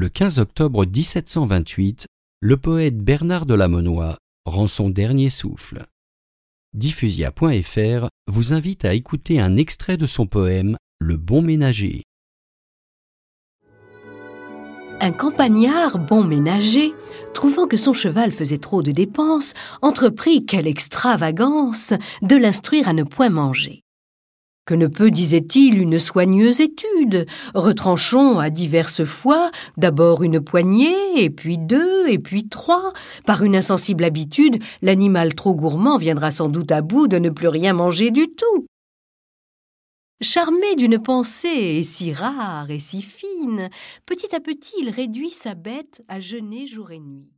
le 15 octobre 1728, le poète Bernard de Lamonnois rend son dernier souffle. Diffusia.fr vous invite à écouter un extrait de son poème Le bon ménager. Un campagnard bon ménager, trouvant que son cheval faisait trop de dépenses, entreprit, quelle extravagance, de l'instruire à ne point manger. Que ne peut, disait-il, une soigneuse étude? Retranchons à diverses fois, d'abord une poignée, et puis deux, et puis trois. Par une insensible habitude, l'animal trop gourmand viendra sans doute à bout de ne plus rien manger du tout. Charmé d'une pensée si rare et si fine, petit à petit il réduit sa bête à jeûner jour et nuit.